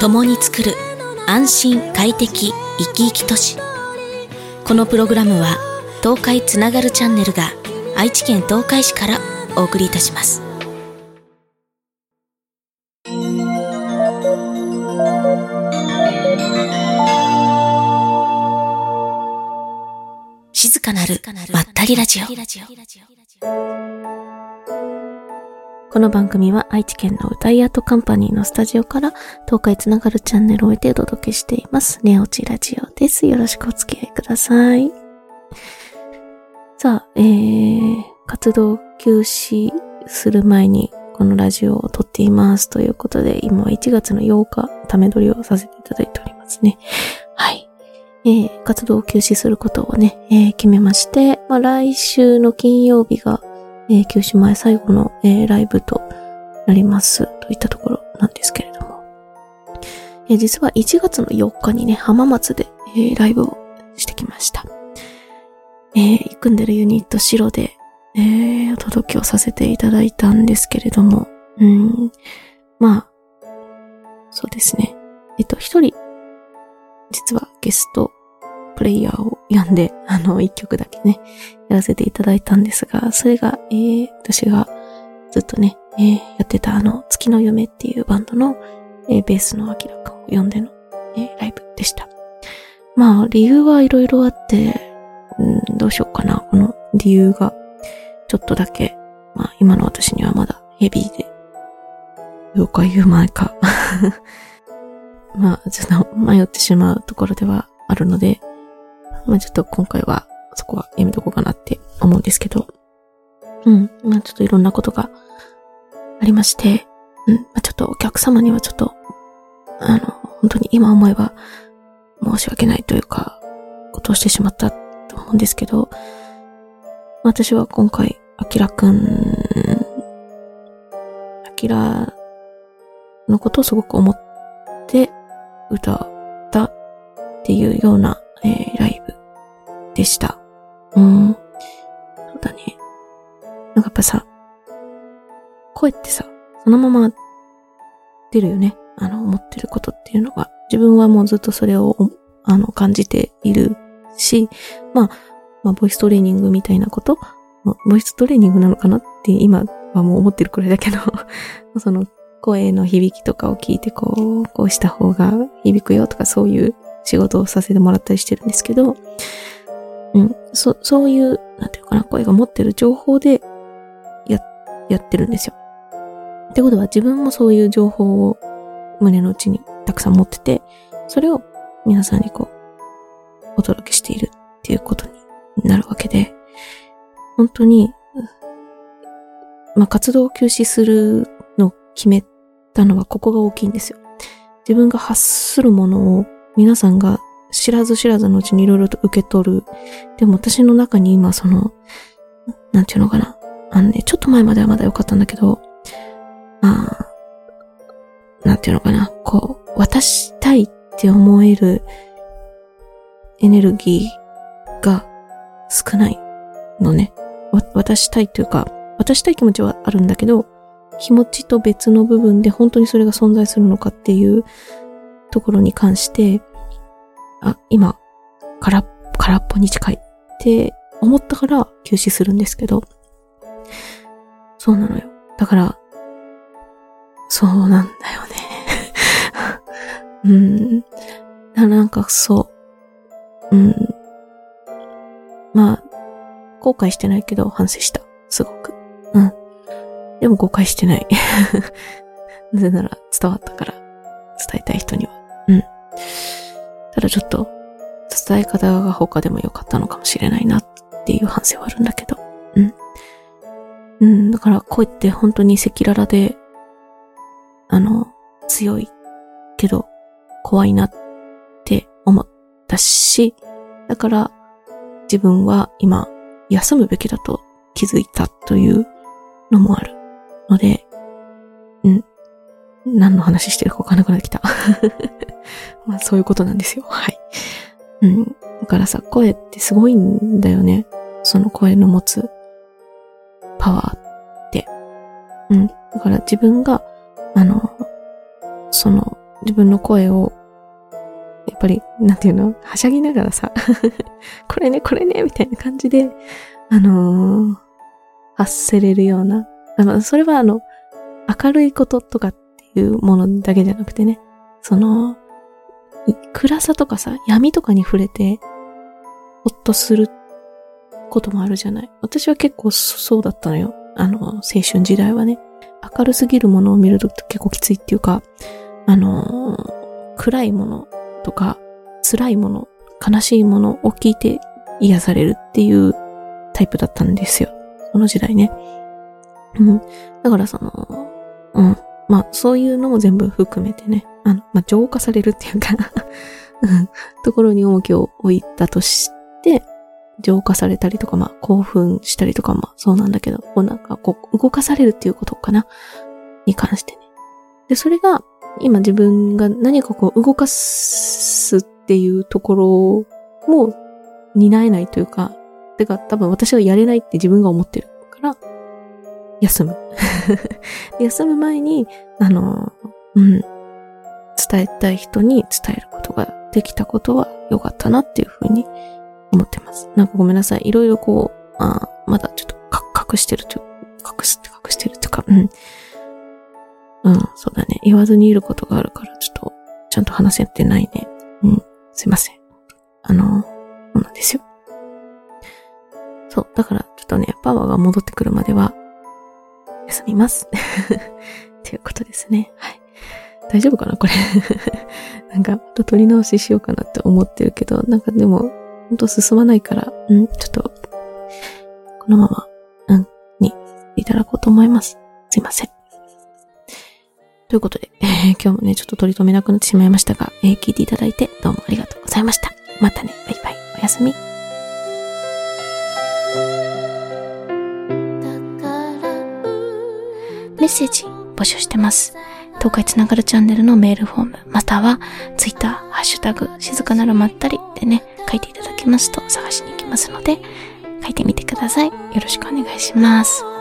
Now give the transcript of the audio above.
共に作る安心快適生き生き都市。このプログラムは東海つながるチャンネルが愛知県東海市からお送りいたします。静かなるまったりラジオ。この番組は愛知県の歌いアートカンパニーのスタジオから東海つながるチャンネルを置いてお届けしています。ネオチラジオです。よろしくお付き合いください。さあ、えー、活動休止する前にこのラジオを撮っていますということで、今は1月の8日、ため撮りをさせていただいておりますね。はい。えー、活動を休止することをね、えー、決めまして、まあ、来週の金曜日が、えー、休止前最後の、えー、ライブとなります、といったところなんですけれども。えー、実は1月の4日にね、浜松で、えー、ライブをしてきました。えー、組んでるユニット白で、えー、お届けをさせていただいたんですけれども、うん、まあ、そうですね。えっと、一人、実はゲストプレイヤーを呼んで、あの、一曲だけね、やらせていただいたんですが、それが、えー、私がずっとね、えー、やってたあの、月の夢っていうバンドの、えー、ベースのアキラくんを呼んでの、えー、ライブでした。まあ、理由はいろいろあって、うん、どうしようかな。この理由が、ちょっとだけ、まあ、今の私にはまだヘビーで、言うか言う前かまあ、ちょっと迷ってしまうところではあるので、まあちょっと今回はそこはやめとこうかなって思うんですけど、うん、まあちょっといろんなことがありまして、うん、まあちょっとお客様にはちょっと、あの、本当に今思えば申し訳ないというか、ことをしてしまったと思うんですけど、私は今回、アキラくん、アキラのことをすごく思って歌ったっていうようなえー、ライブでした。うん。そうだね。なんかやっぱさ、声ってさ、そのまま出るよね。あの、思ってることっていうのが。自分はもうずっとそれを、あの、感じているし、まあ、まあ、ボイストレーニングみたいなこと、ボイストレーニングなのかなって今はもう思ってるくらいだけど その声の響きとかを聞いてこう、こうした方が響くよとかそういう仕事をさせてもらったりしてるんですけど、うん、そ、そういう、なんていうかな、声が持ってる情報で、や、やってるんですよ。ってことは自分もそういう情報を胸の内にたくさん持ってて、それを皆さんにこう、お届けしているっていうことになるわけで、本当に、まあ、活動を休止するのを決めたのはここが大きいんですよ。自分が発するものを皆さんが知らず知らずのうちにいろいろと受け取る。でも私の中に今その、なんていうのかな。あのね、ちょっと前まではまだ良かったんだけど、ああ、なんていうのかな。こう、渡したいって思えるエネルギーが少ないのね。渡したいというか、渡したい気持ちはあるんだけど、気持ちと別の部分で本当にそれが存在するのかっていうところに関して、あ、今、空っ、空っぽに近いって思ったから休止するんですけど、そうなのよ。だから、そうなんだよね。うん。なんかそう。うん。まあ、後悔してないけど反省した。すごく。うん。でも誤解してない。なぜなら伝わったからちょっと、伝え方が他でも良かったのかもしれないなっていう反省はあるんだけど。うん。うん、だから声って本当に赤裸々で、あの、強いけど怖いなって思ったし、だから自分は今休むべきだと気づいたというのもあるので、うん、何の話してるかわかんなくなってきた。まあそういうことなんですよ。はい。うん。だからさ、声ってすごいんだよね。その声の持つパワーって。うん。だから自分が、あの、その自分の声を、やっぱり、なんていうの？はしゃぎながらさ、これね、これね、みたいな感じで、あのー、発せれるような、あの、それはあの、明るいこととかっていうものだけじゃなくてね、その、暗さとかさ、闇とかに触れて、ほっとすることもあるじゃない。私は結構そうだったのよ。あの、青春時代はね。明るすぎるものを見ると結構きついっていうか、あの暗いものとか、辛いもの、悲しいものを聞いて癒されるっていうタイプだったんですよ。その時代ね。うん。だからその、うん。まあ、そういうのも全部含めてね、あの、まあ、浄化されるっていうか ところに重きを置いたとして、浄化されたりとか、まあ、興奮したりとか、まあ、そうなんだけど、こうなんか、こう、動かされるっていうことかなに関してね。で、それが、今自分が何かこう、動かすっていうところも担えないというか、てか、多分私がやれないって自分が思ってる、休む。休む前に、あの、うん、伝えたい人に伝えることができたことは良かったなっていうふうに思ってます。なんかごめんなさい。いろいろこう、あまだちょっと隠してるという、隠すって隠してるというか、うん。うん、そうだね。言わずにいることがあるから、ちょっと、ちゃんと話せてないね。うん、すいません。あの、そうなんですよ。そう、だから、ちょっとね、パワーが戻ってくるまでは、休みます。ということですね。はい。大丈夫かなこれ なんか、取り直ししようかなって思ってるけど、なんかでも、ほんと進まないから、うん、ちょっと、このまま、うん、にいただこうと思います。すいません。ということで、えー、今日もね、ちょっと取り留めなくなってしまいましたが、えー、聞いていただいてどうもありがとうございました。またね、バイバイ、おやすみ。メッセージ募集してます。東海つながるチャンネルのメールフォーム、または Twitter、ハッシュタグ、静かなるまったりでね、書いていただきますと探しに行きますので、書いてみてください。よろしくお願いします。